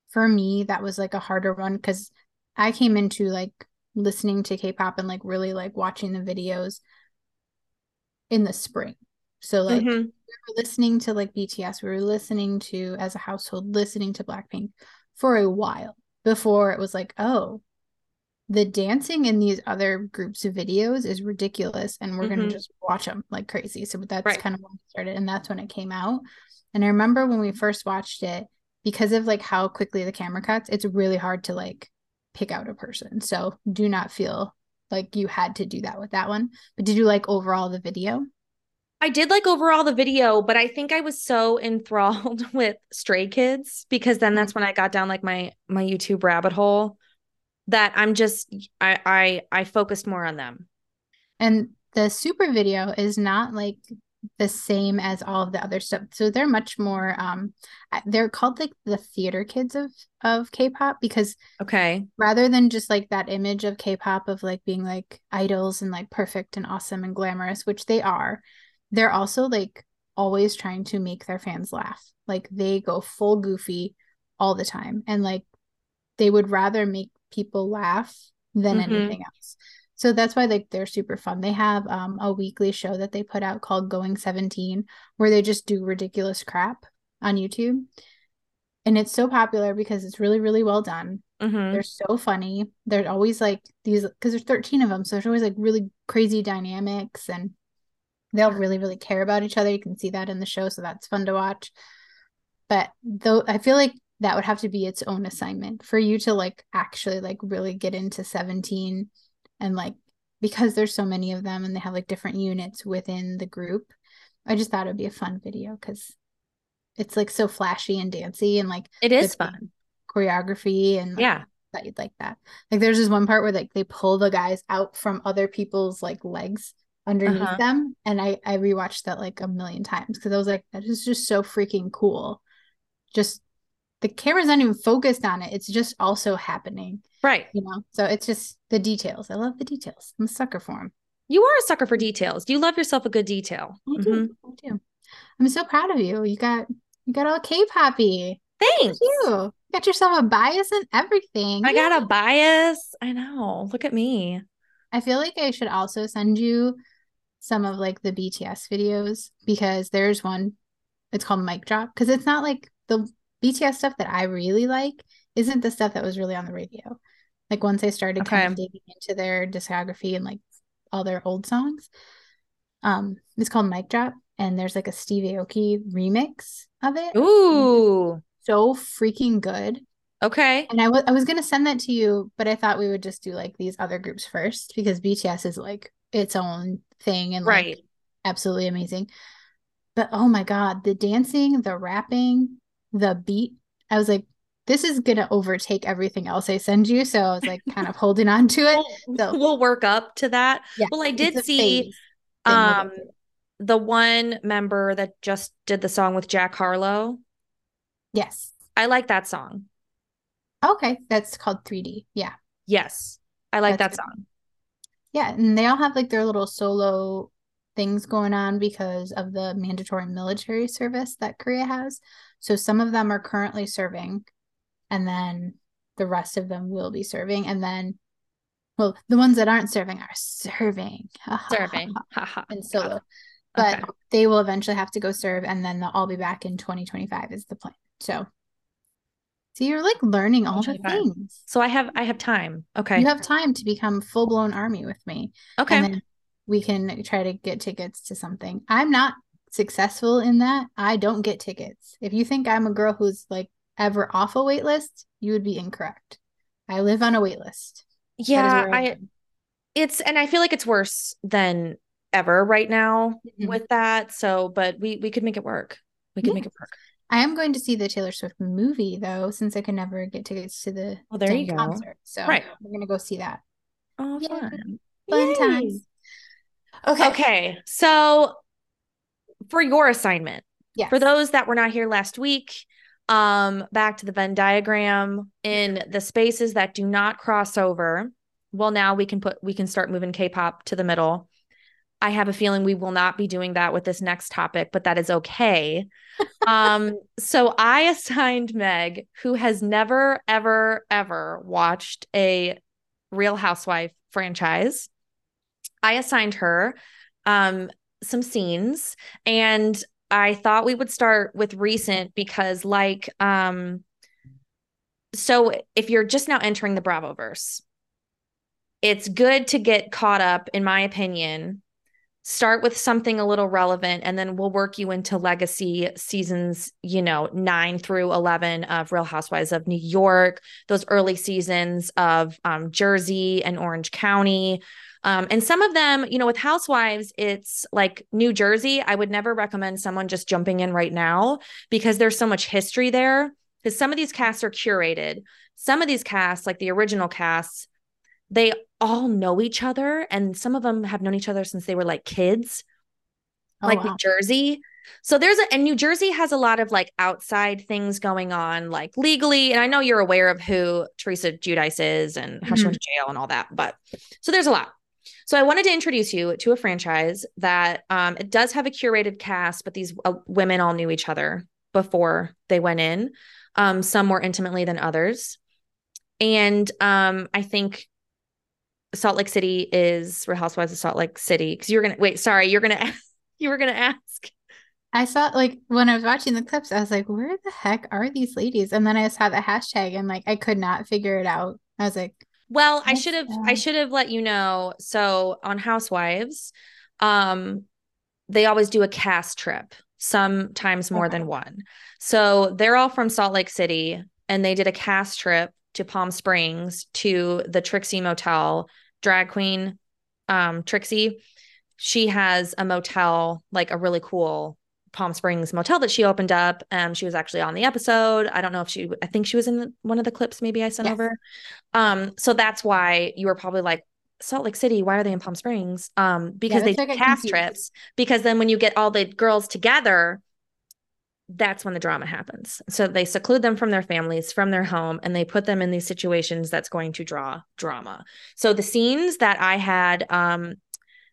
for me, that was like a harder one because I came into like listening to K-pop and like really like watching the videos in the spring. So like mm-hmm. we were listening to like BTS, we were listening to as a household listening to Blackpink for a while before it was like, oh, the dancing in these other groups of videos is ridiculous and we're mm-hmm. going to just watch them like crazy. So that's right. kind of when it started and that's when it came out. And I remember when we first watched it because of like how quickly the camera cuts, it's really hard to like pick out a person. So do not feel like you had to do that with that one. But did you like overall the video? I did like overall the video, but I think I was so enthralled with Stray Kids because then that's mm-hmm. when I got down like my my YouTube rabbit hole that I'm just I I I focused more on them. And the super video is not like the same as all of the other stuff. So they're much more um they're called like the theater kids of of K-pop because okay. Rather than just like that image of K-pop of like being like idols and like perfect and awesome and glamorous, which they are, they're also like always trying to make their fans laugh. Like they go full goofy all the time and like they would rather make people laugh than Mhm. anything else. So that's why like they're super fun. They have um a weekly show that they put out called Going 17 where they just do ridiculous crap on YouTube. And it's so popular because it's really really well done. Mhm. They're so funny. They're always like these because there's 13 of them, so there's always like really crazy dynamics and they'll really really care about each other. You can see that in the show, so that's fun to watch. But though I feel like that would have to be its own assignment for you to like actually like really get into 17 and like because there's so many of them and they have like different units within the group. I just thought it'd be a fun video because it's like so flashy and dancey and like It is fun. choreography and like, Yeah. that you'd like that. Like there's this one part where like they pull the guys out from other people's like legs underneath Uh-huh. them, and I I rewatched that like a million times because I was like that is just so freaking cool. Just the camera's not even focused on it; it's just also happening, Right. you know. So it's just the details. I love the details. I'm a sucker for them. You are a sucker for details. Do you love yourself a good detail. I do. Mm-hmm. I do. I'm so proud of you. You got you got all K-poppy. Thanks. You You got yourself a bias and everything. I got a bias. I know. Look at me. I feel like I should also send you some of like the BTS videos because there's one. It's called Mic Drop because it's not like the BTS stuff that I really like isn't the stuff that was really on the radio. Like once I started kind of digging into their discography and like all their old songs, um, it's called Mic Drop and there's like a Steve Aoki remix of it. Ooh. So freaking good. Okay. And I wa- I was gonna send that to you, but I thought we would just do like these other groups first because BTS is like its own thing and like Right. absolutely amazing. But oh my God, the dancing, the rapping, the beat, I was like, this is gonna overtake everything else I send you. So I was like kind of holding on to it. So we'll work up to that. yeah, Well, I did see phase thing we'll um the one member that just did the song with Jack Harlow. Yes. I like that song. Okay, that's called 3D. Yeah. Yes. I like That's that good. song. Yeah, and they all have like their little solo things going on because of the mandatory military service that Korea has. So some of them are currently serving, and then the rest of them will be serving. And then, well, the ones that aren't serving are serving. Serving. And solo. But Okay. they will eventually have to go serve, and then they'll all be back in 2025 is the plan. So, so you're like learning all the things. So I have I have time. Okay. You have time to become full blown army with me Okay. and then we can try to get tickets to something. I'm not successful in that. I don't get tickets. If you think I'm a girl who's like ever off a wait list, you would be incorrect. I live on a wait list. Yeah, I I it's and I feel like it's worse than ever right now Mhm. with that. So, but we we could make it work. We could Yeah. make it work. I am going to see the Taylor Swift movie though, since I can never get tickets to the Well, there you go. concert. So Right. we're gonna go see that. Oh, Yay. fun. Fun times. Okay. Okay. So for your assignment, Yes. for those that were not here last week, um, back to the Venn diagram in the spaces that do not cross over. Well, now we can put we can start moving K-pop to the middle. I have a feeling we will not be doing that with this next topic, but that is okay. um, so I assigned Meg, who has never, ever, ever watched a Real Housewife franchise. I assigned her um some scenes and I thought we would start with recent because like um so if you're just now entering the Bravoverse, it's good to get caught up in my opinion. Start with something a little relevant and then we'll work you into legacy seasons, you know, 9 through 11 of Real Housewives of New York, those early seasons of um, Jersey and Orange County. Um, and some of them, you know, with Housewives, it's like New Jersey. I would never recommend someone just jumping in right now because there's so much history there. Because some of these casts are curated. Some of these casts, like the original casts, they all know each other. And some of them have known each other since they were like kids, Oh, like wow. New Jersey. So there's a, and New Jersey has a lot of like outside things going on, like legally. And I know you're aware of who Teresa Giudice is and how she Mhm. went to jail and all that. But so there's a lot. So I wanted to introduce you to a franchise that um, it does have a curated cast, but these uh, women all knew each other before they went in. Um, some more intimately than others. and um, I think Salt Lake City is Real Housewives of Salt Lake City because you're gonna wait. Sorry, you're gonna you were gonna ask. I saw like when I was watching the clips, I was like, where the heck are these ladies? And then I saw the hashtag and like I could not figure it out. I was like, well, I should have I should have let you know. So on Housewives, um, they always do a cast trip, sometimes more okay. than one. So they're all from Salt Lake City and they did a cast trip to Palm Springs to the Trixie Motel, drag queen um Trixie. She has a motel, like a really cool Palm Springs motel that she opened up. Um, she was actually on the episode. I don't know if she, I think she was in one of the clips. Maybe I sent yes. over. Um, so that's why you were probably like Salt Lake City. Why are they in Palm Springs? Um, because yeah, they cast trips. Because then when you get all the girls together, that's when the drama happens. So they seclude them from their families, from their home, and they put them in these situations that's going to draw drama. So the scenes that I had um,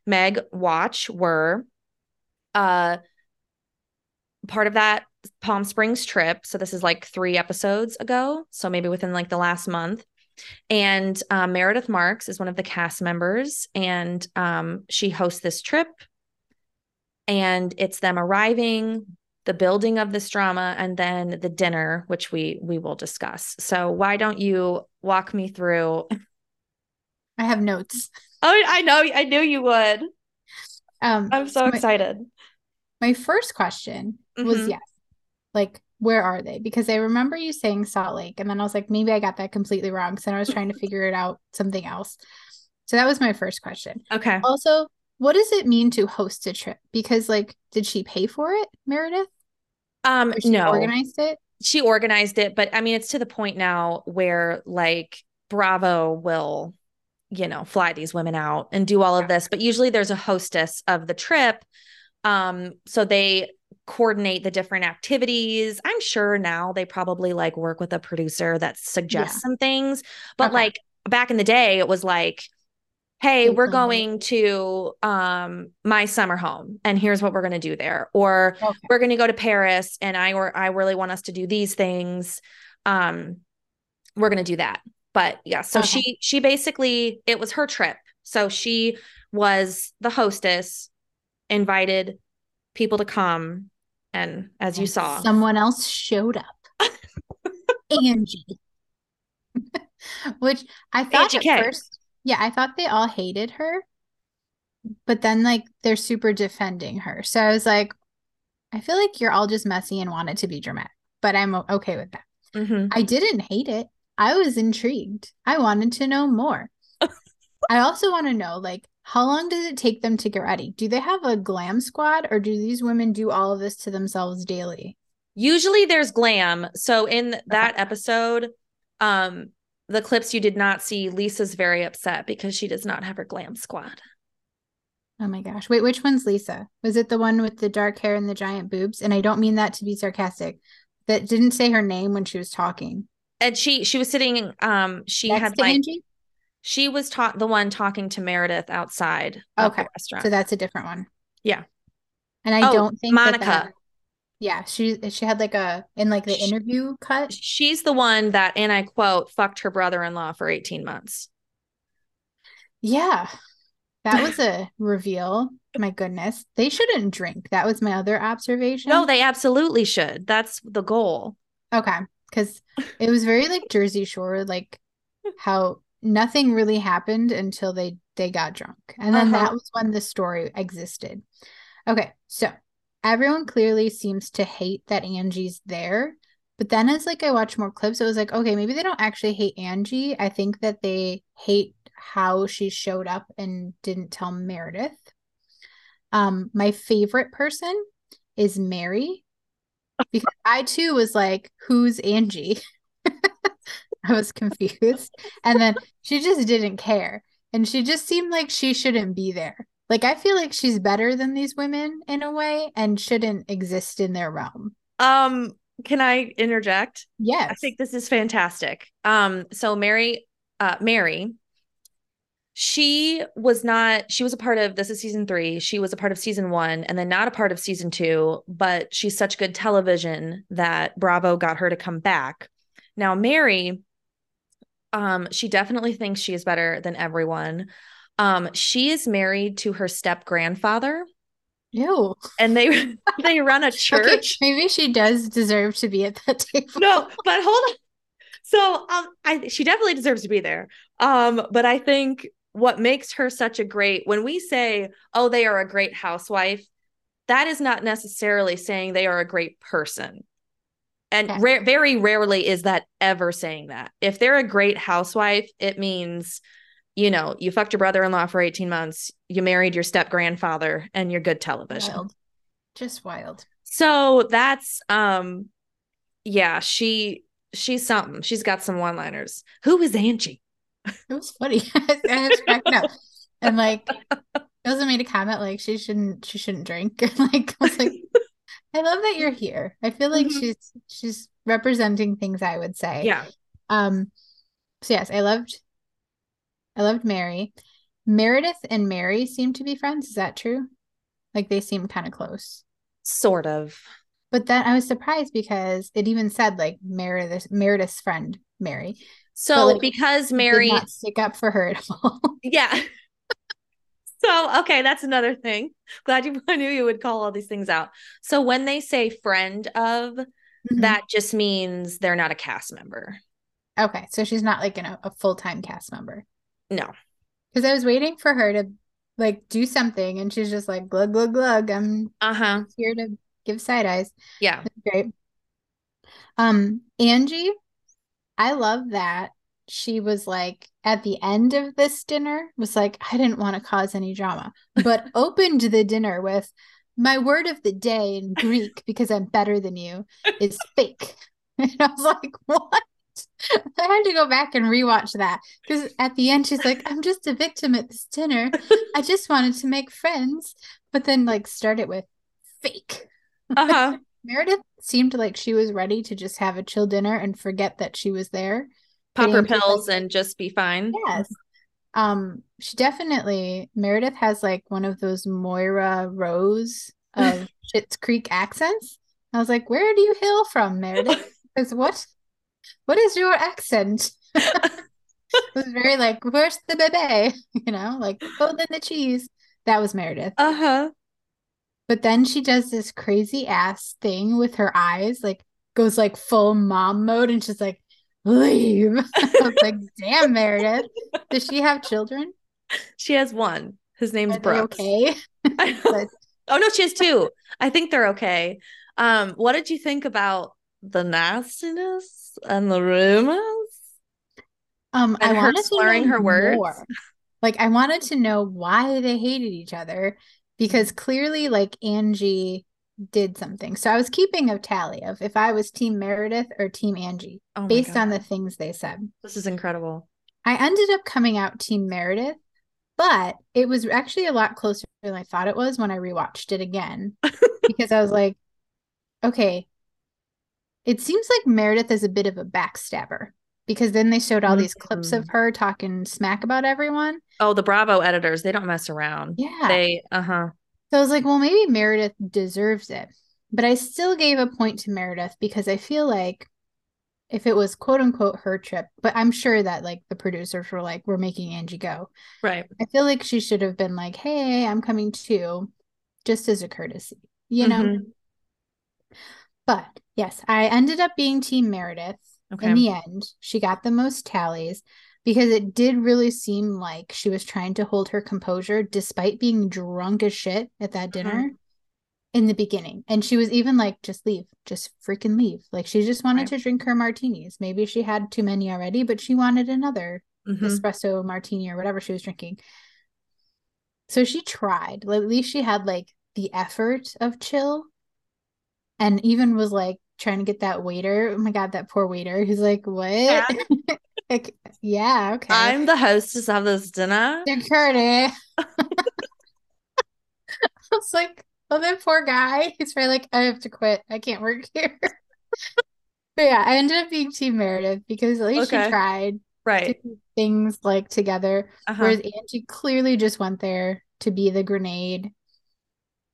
Meg watch were uh part of that Palm Springs trip. So this is like three episodes ago. So maybe within like the last month. And um, Meredith Marks is one of the cast members, and um, she hosts this trip. And it's them arriving, the building of this drama, and then the dinner, which we we will discuss. So why don't you walk me through? I have notes. Oh, I know. I knew you would. Um, I'm so, so excited. My, my first question mm-hmm. was yes. Like, where are they? Because I remember you saying Salt Lake, and then I was like, maybe I got that completely wrong. So I was trying to figure it out something else. So that was my first question. Okay. Also, what does it mean to host a trip? Because like, did she pay for it, Meredith? Um, no. Organized it. She organized it, but I mean, it's to the point now where like Bravo will, you know, fly these women out and do all of this. But usually there's a hostess of the trip. Um, so they coordinate the different activities. I'm sure now they probably like work with a producer that suggests yeah. some things. But okay. like back in the day, it was like, hey, we're going to um my summer home and here's what we're going to do there. Or okay. we're going to go to Paris and I or I really want us to do these things. Um we're going to do that. But yeah, so okay. she she basically it was her trip. So she was the hostess, invited people to come and as you saw, someone else showed up. Angie. Which I thought Angie at K. first, yeah, I thought they all hated her, but then like they're super defending her. So I was like, I feel like you're all just messy and want it to be dramatic, but I'm okay with that. Mm-hmm. I didn't hate it. I was intrigued. I wanted to know more. I also want to know like how long does it take them to get ready? Do they have a glam squad or do these women do all of this to themselves daily? Usually there's glam. So in that okay. episode, um, the clips you did not see, Lisa's very upset because she does not have her glam squad. Oh my gosh. Wait, which one's Lisa? Was it the one with the dark hair and the giant boobs? And I don't mean that to be sarcastic. That didn't say her name when she was talking. And she she was sitting um she Next had like Angie? She was taught the one talking to Meredith outside okay. restaurant. So that's a different one. Yeah. And I oh, don't think Monica. That that, yeah, she she had like a in like the interview cut. She's the one that, and I quote, fucked her brother-in-law for 18 months. Yeah. That was a reveal. My goodness. They shouldn't drink. That was my other observation. No, they absolutely should. That's the goal. Okay. Cause it was very like Jersey Shore, like how nothing really happened until they they got drunk. And then uh-huh. that was when the story existed. Okay so everyone clearly seems to hate that angie's there. But then as like i watch more clips it was like okay maybe they don't actually hate angie. I think that they hate how she showed up and didn't tell meredith. Um my favorite person is mary because i too was like who's angie I was confused. and then she just didn't care. And she just seemed like she shouldn't be there. Like I feel like she's better than these women in a way and shouldn't exist in their realm. Um can I interject? Yes. I think this is fantastic. Um so Mary uh Mary she was not she was a part of this is season 3 she was a part of season 1 and then not a part of season 2 but she's such good television that bravo got her to come back now mary Um, she definitely thinks she is better than everyone. Um, she is married to her step grandfather. Ew. And they they run a church. Okay, maybe she does deserve to be at that table. No, but hold on. So um I she definitely deserves to be there. Um, but I think what makes her such a great when we say, oh, they are a great housewife, that is not necessarily saying they are a great person. And Okay. rare, very rarely is that ever saying that. If they're a great housewife, it means, you know, you fucked your brother in law for 18 months, you married your step grandfather, and you're good television. Wild. Just wild. So that's um yeah, she she's something. She's got some one-liners. Who is Angie? It was funny. I was cracking up. And like also made a comment like she shouldn't she shouldn't drink. like I was like, I love that you're here. I feel like Mhm. she's she's representing things I would say. Yeah. Um so yes, I loved I loved Mary. Meredith and Mary seem to be friends. Is that true? Like they seem kind of close. Sort of. But then I was surprised because it even said like Meredith Meredith's friend Mary. So like, because Did Mary not stick up for her at all. Yeah. So, okay, that's another thing. Glad you I knew you would call all these things out. So, when they say friend of, Mm-hmm. that just means they're not a cast member. Okay, so she's not like an, a full time cast member. No. Because I was waiting for her to like do something, and she's just like glug glug glug. I'm Uh huh. here to give side eyes. Yeah. That's great. Um, Angie, I love that she was like at the end of this dinner was like, I didn't want to cause any drama, but opened the dinner with my word of the day in Greek because I'm better than you is fake. And I was like, what? I had to go back and rewatch that because at the end she's like, I'm just a victim at this dinner. I just wanted to make friends, but then like start it with fake. Uh huh. Meredith seemed like she was ready to just have a chill dinner and forget that she was there. Pop her pills like, and just be fine. Yes. Um, she definitely Meredith has like one of those Moira Rose of Schitt's Creek accents. I was like, where do you hail from, Meredith? Because what what is your accent? it was very like, where's the bebe? You know, like holding the cheese. That was Meredith. Uh huh. But then she does this crazy ass thing with her eyes, like goes like full mom mode, and she's like, leave. I was like, damn, Meredith. Does she have children? She has one. His name's Are Brooks. okay? But Oh no, she has two. I think they're okay. Um, what did you think about the nastiness and the rumors? um, I And her wanted to slurring know her words? more. Like, I wanted to know why they hated each other because clearly, like, Angie did something. So I was keeping a tally of if I was Team Meredith or Team Angie Oh based on the things they said. This is incredible. I ended up coming out Team Meredith, but it was actually a lot closer than I thought it was when I rewatched it again because I was like, okay, it seems like Meredith is a bit of a backstabber because then they showed all these clips of Mhm. her talking smack about everyone. Oh, the Bravo editors, they don't mess around. Yeah. They uh-huh. So I was like, well, maybe Meredith deserves it. But I still gave a point to Meredith because I feel like if it was quote unquote her trip, but I'm sure that like the producers were like, we're making Angie go. Right. I feel like she should have been like, hey, I'm coming too, just as a courtesy, you know? Mhm. But yes, I ended up being Team Meredith Okay. in the end. She got the most tallies because it did really seem like she was trying to hold her composure despite being drunk as shit at that dinner in the beginning. And she was even like, just leave, just freaking leave. Like she just wanted Right. to drink her martinis. Maybe she had too many already, but she wanted another Mhm. espresso martini or whatever she was drinking. So she tried. Like, at least she had like the effort of chill and even was like trying to get that waiter. Oh my God, that poor waiter. He's like, what? Yeah. like, yeah, okay. I'm the hostess of this dinner. Security. I was like, oh, that poor guy. He's probably like, I have to quit. I can't work here. but yeah, I ended up being Team Meredith because at least Okay. she tried to Right. keep things like together. Uh-huh. Whereas Angie clearly just went there to be the grenade,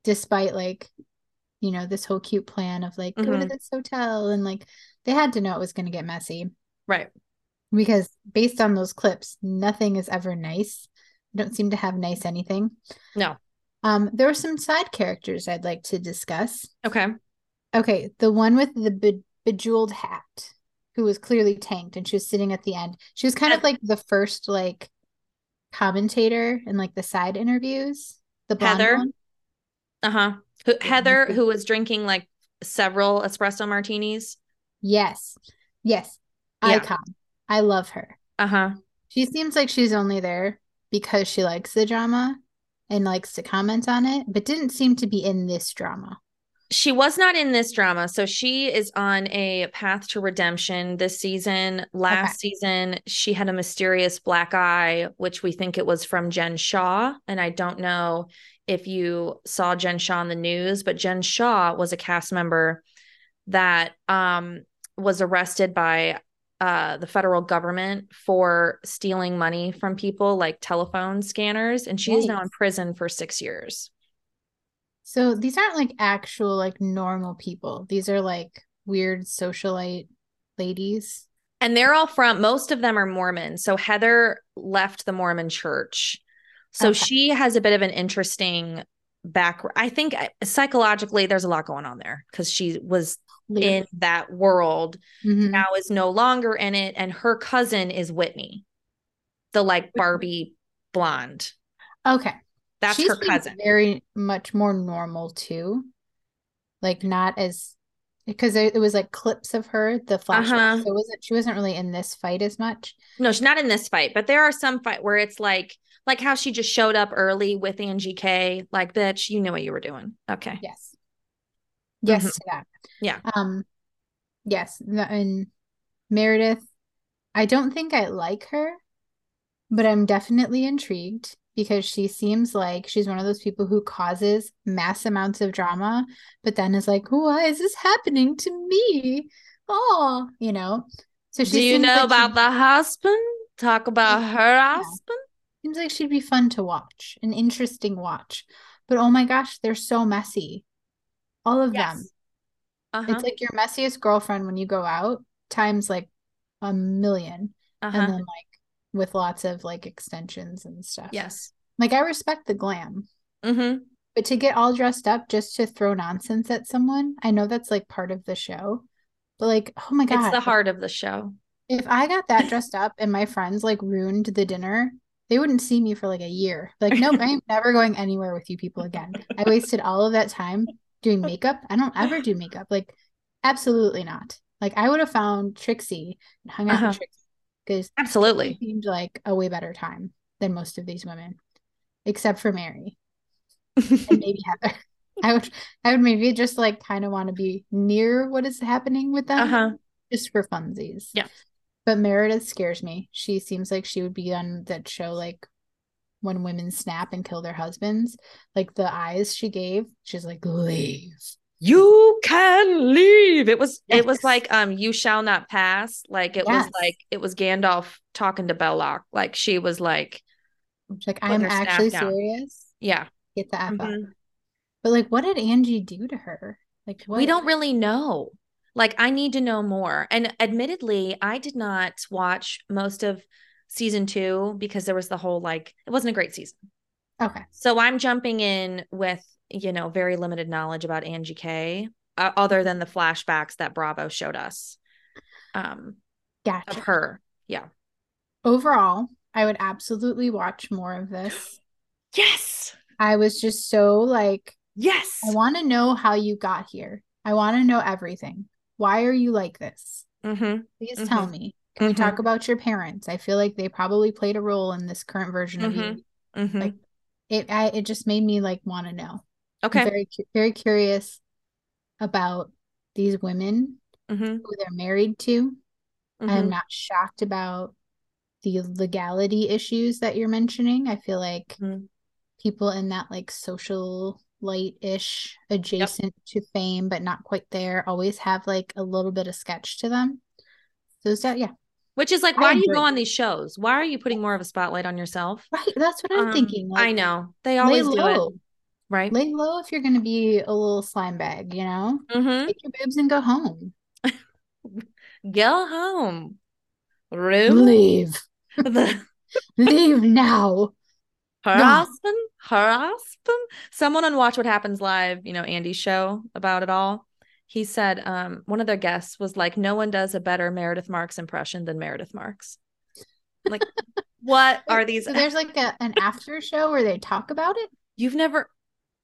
despite like, you know, this whole cute plan of like, go to Mhm. this hotel and like they had to know it was going to get messy. Right. Because based on those clips, nothing is ever nice. I don't seem to have nice anything. No. Um, there were some side characters I'd like to discuss. Okay. Okay, the one with the be- bejeweled hat, who was clearly tanked, and she was sitting at the end. She was kind of like the first like commentator in like the side interviews. The Heather. Uh huh. Heather, who was drinking like several espresso martinis. Yes, yes, Yeah. icon. I love her. Uh huh. She seems like she's only there because she likes the drama and likes to comment on it, but didn't seem to be in this drama. She was not in this drama. So she is on a path to redemption this season. Last season, she had a mysterious black eye, which we think it was from Jen Shah. And I don't know if you saw Jen Shah in the news, but Jen Shah was a cast member that um, was arrested by uh, the federal government for stealing money from people like telephone scanners. And she is now in prison for six years. So these aren't like actual like normal people. These are like weird socialite ladies. And they're all from, most of them are Mormon. So Heather left the Mormon church. So Okay. she has a bit of an interesting background. I think psychologically, there's a lot going on there because she was in that world, Mhm. now is no longer in it. And her cousin is Whitney, the like Barbie blonde. Okay. That's She her cousin. Very much more normal too. Like not as because it, it was like clips of her, the flashback. Uh-huh. So it wasn't she wasn't really in this fight as much. No, she's not in this fight, but there are some fight where it's like, like how she just showed up early with Angie K. Like, bitch, you knew what you were doing. Okay. Yes. Yes Mhm. to that. Yeah. Um yes, and Meredith, I don't think I like her, but I'm definitely intrigued because she seems like she's one of those people who causes mass amounts of drama, but then is like, why is this happening to me? Oh, you know. So she Do you know like about she- the husband? Talk about her husband. seems like she'd be fun to watch, an interesting watch. But oh my gosh, they're so messy. All of them. Uh-huh. It's like your messiest girlfriend when you go out times like a million. uh-huh. And then like with lots of like extensions and stuff. yes. Like I respect the glam, Mm-hmm. but to get all dressed up just to throw nonsense at someone, I know that's like part of the show. But like, oh my god. It's the heart of the show. If I got that dressed up and my friends like ruined the dinner, they wouldn't see me for like a year. Like, nope, I'm never going anywhere with you people again. I wasted all of that time doing makeup. I don't ever do makeup. Like, absolutely not. Like, I would have found Trixie and hung out Uh-huh. with Trixie because Absolutely. seemed like a way better time than most of these women, except for Mary and maybe Heather. I would, I would maybe just like kind of want to be near what is happening with them uh-huh. just for funsies. Yeah. But Meredith scares me. She seems like she would be on that show like when women snap and kill their husbands. Like the eyes she gave, she's like, leave. You can leave. It was it was like um you shall not pass. Like it was like it was Gandalf talking to Balrog. Like she was like, She's like, I'm actually serious. yeah. Get the F up. Mhm. But like, what did Angie do to her? Like, what? We don't really know. Like, I need to know more. And admittedly, I did not watch most of season two because there was the whole like, it wasn't a great season. Okay. So I'm jumping in with, you know, very limited knowledge about Angie K, uh, other than the flashbacks that Bravo showed us um, Gotcha. of her. Yeah. Overall, I would absolutely watch more of this. Yes. I was just so like, Yes. I want to know how you got here. I want to know everything. Why are you like this? Mm-hmm. Please tell Mhm. me. Can we talk about your parents? I feel like they probably played a role in this current version of you. Mm-hmm. Like, It I, it just made me like want to know. I'm okay. very very curious about these women Mm-hmm. who they're married to. I'm Mm-hmm. not shocked about the legality issues that you're mentioning. I feel like Mhm. people in that like social light-ish adjacent to fame but not quite there always have like a little bit of sketch to them. So is that yeah. Which is like, why do you go on these shows? Why are you putting more of a spotlight on yourself? Right. That's what I'm Um, thinking. I know they always do it, right? Lay low if you're gonna be a little slime bag, you know? Mm-hmm. Take your boobs and go home. Go home. room. Leave. The, Leave now. No. husband, her husband. Someone on Watch What Happens Live, you know, Andy's show about it all. He said um, one of their guests was like, "No one does a better Meredith Marks impression than Meredith Marks." Like, what are these? So there's like a, an after show where they talk about it. You've never.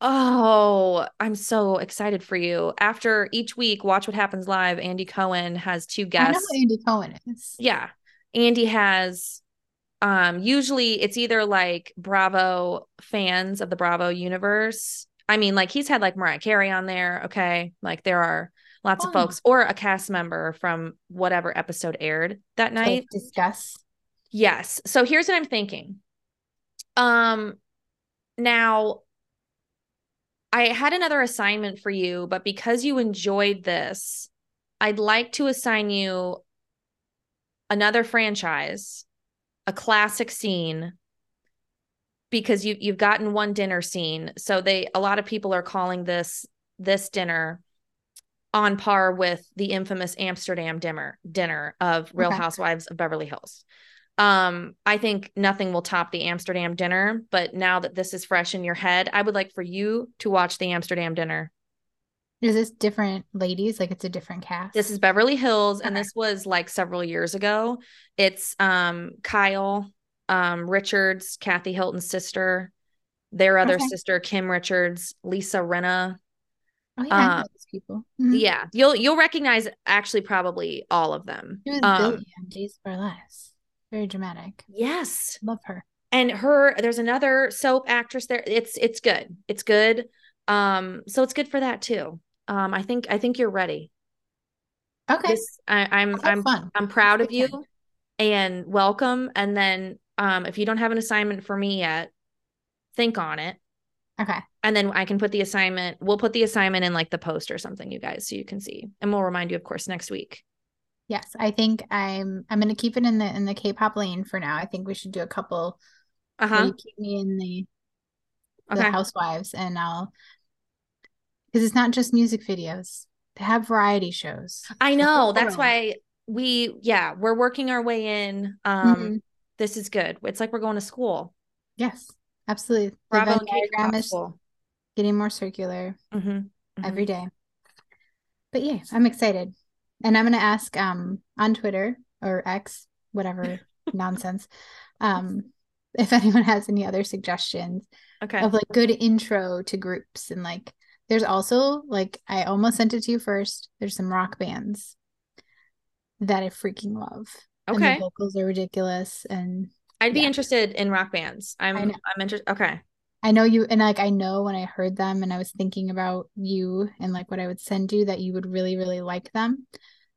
Oh, I'm so excited for you. After each week, Watch What Happens Live, Andy Cohen has two I know guests. Andy Cohen is. Yeah. Andy has um usually it's either like Bravo fans of the Bravo universe. I mean, like he's had like Mariah Carey on there, okay? Like there are lots of folks or a cast member from whatever episode aired that night. discuss. Yes. So here's what I'm thinking. Um now I had another assignment for you, but because you enjoyed this, I'd like to assign you another franchise, a classic scene because you you've gotten one dinner scene. So they a lot of people are calling this this dinner on par with the infamous Amsterdam dinner dinner of Real Okay. Housewives of Beverly Hills. Um, I think nothing will top the Amsterdam dinner, but now that this is fresh in your head, I would like for you to watch the Amsterdam dinner. Is this different ladies? Like it's a different cast. This is Beverly Hills, and this was like several years ago. It's um Kyle, um Richards, Kathy Hilton's sister, their other Okay. sister, Kim Richards, Lisa Rinna. Oh yeah, um, people. Mhm. Yeah, you'll you'll recognize actually probably all of them. She was Um, Days for Less. Very dramatic. yes, Love her. and her there's another soap actress there. It's it's good. It's good. Um, so it's good for that too. Um, I think I think you're ready. Okay. This I, I'm I'm fun. I'm proud of you time. and welcome. And then um, if you don't have an assignment for me yet, think on it. Okay. And then I can put the assignment, we'll put the assignment in like the post or something, you guys, so you can see. And we'll remind you, of course, next week. Yes, I think I'm I'm gonna keep it in the in the K-pop lane for now. I think we should do a couple uh-huh. keep me in the the Okay. housewives and I'll because it's not just music videos. They have variety shows. I know. That's why we, yeah, we're working our way in. Um, Mhm. This is good. It's like we're going to school. Yes, absolutely. Bravo diagram is school. getting more circular Mhm, mhm. every day. But yeah, I'm excited. And I'm gonna ask um on Twitter or X, whatever nonsense, um, if anyone has any other suggestions Okay. of like good intro to groups and like there's also like I almost sent it to you first. There's some rock bands that I freaking love. And Okay. the vocals are ridiculous and I'd be interested in rock bands. I'm. I'm interested. Okay. I know you and like I know when I heard them and I was thinking about you and like what I would send you that you would really really like them.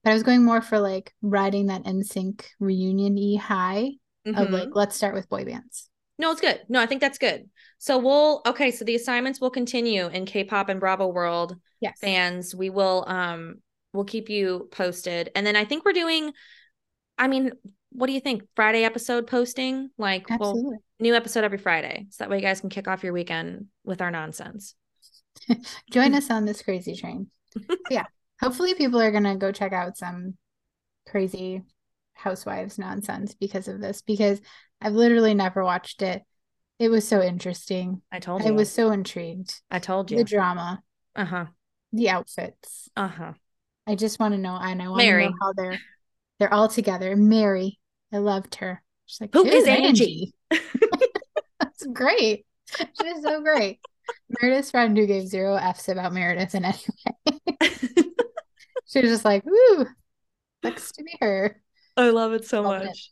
But I was going more for like riding that NSYNC reunion e high of Mhm. like let's start with boy bands. No, it's good. No, I think that's good. So we'll okay, so the assignments will continue in K-pop and Bravo World Yes. fans. We will um we'll keep you posted. And then I think we're doing I mean, what do you think? Friday episode posting? Like well, new episode every Friday. So that way you guys can kick off your weekend with our nonsense. Join us on this crazy train. Yeah. Hopefully people are gonna go check out some crazy housewives nonsense because of this because I've literally never watched it. It was so interesting. I told you. I was so intrigued. I told you. The drama, Uh-huh. the outfits. Uh-huh. I just want to know, and I want to know how they're they're all together. Mary, I loved her. She's like, Who "Who's is Angie?" That's great. She's so great. Meredith's friend who gave zero F's about Meredith in any way. she was just like, "Ooh, sucks to be her." I love it so much.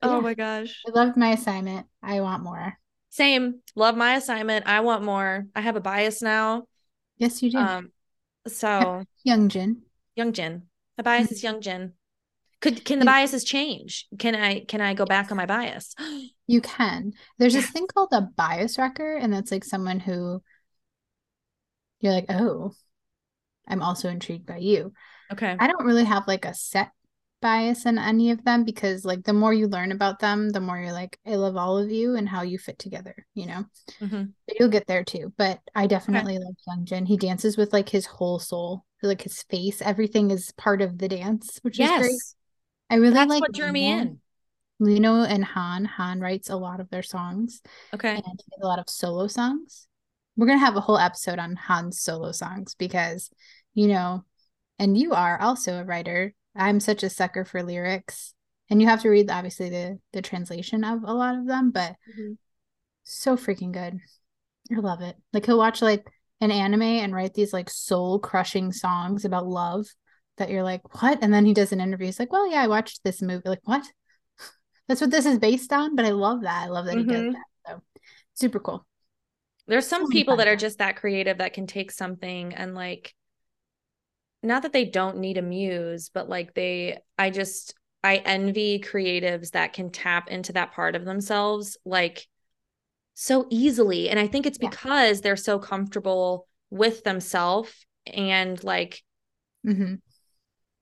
But Oh yeah. my gosh. I loved my assignment. I want more. Same. Love my assignment. I want more. I have a bias now. Yes, you do. Um so Hyunjin. Young Jin. My bias is Hyunjin. Could can the biases change? Can I can I go back on my bias? You can. There's this thing called a bias wrecker, and that's like someone who you're like, oh, I'm also intrigued by you. Okay. I don't really have like a set bias in any of them because like the more you learn about them, the more you're like, I love all of you and how you fit together, you know? Mhm. But you'll get there too. But I definitely love Hyunjin. He dances with like his whole soul, like his face, everything is part of the dance, which is great. I really That's like what drew me Lee Know. in. Lee Know and Han. Han writes a lot of their songs Okay. and a lot of solo songs. We're gonna have a whole episode on Han's solo songs because, you know, and you are also a writer. I'm such a sucker for lyrics, and you have to read obviously the the translation of a lot of them, but mm-hmm. so freaking good. I love it. Like he'll watch like an anime and write these like soul crushing songs about love that you're like, what? And then he does an interview. He's like, well, yeah, I watched this movie. Like, what? That's what this is based on. But I love that. I love that he does Mhm. that. So super cool. There's some So people that are just that creative that can take something and like not that they don't need a muse, but like they I just I envy creatives that can tap into that part of themselves like so easily. And I think it's Yeah. because they're so comfortable with themselves and like hmm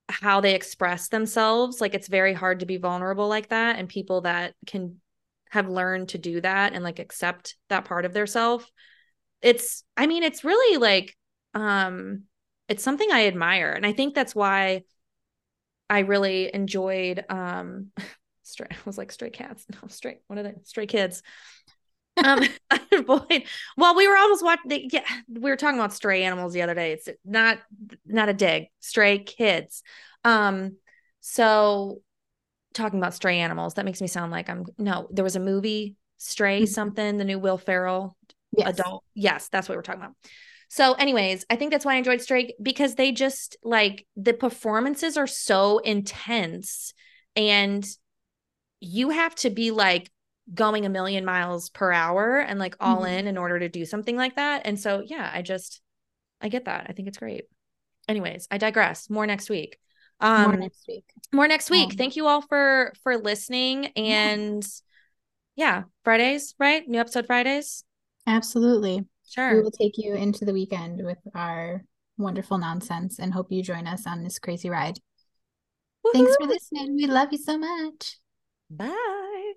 how they express themselves. Like it's very hard to be vulnerable like that. And people that can have learned to do that and like accept that part of their self. It's, I mean, it's really like, um, it's something I admire. And I think that's why I really enjoyed, um, stray, I was like stray cats. No, stray, what are they? Stray kids. Um, boy, well, we were almost watching. Yeah, we were talking about stray animals the other day. It's not not a dig. Stray kids. Um, so talking about stray animals, that makes me sound like I'm no. There was a movie, Stray Mhm. something, the new Will Ferrell Yes. adult. Yes, that's what we're talking about. So, anyways, I think that's why I enjoyed Stray because they just like the performances are so intense and you have to be like going a million miles per hour and like all Mhm. in in order to do something like that. And so, yeah, I just, I get that. I think it's great. Anyways, I digress. More next week. Um, More next week. More next week. Um, Thank you all for for listening. And yeah, Fridays, right? New episode Fridays. Absolutely. Sure. We will take you into the weekend with our wonderful nonsense and hope you join us on this crazy ride. Thanks for listening. We love you so much. Bye.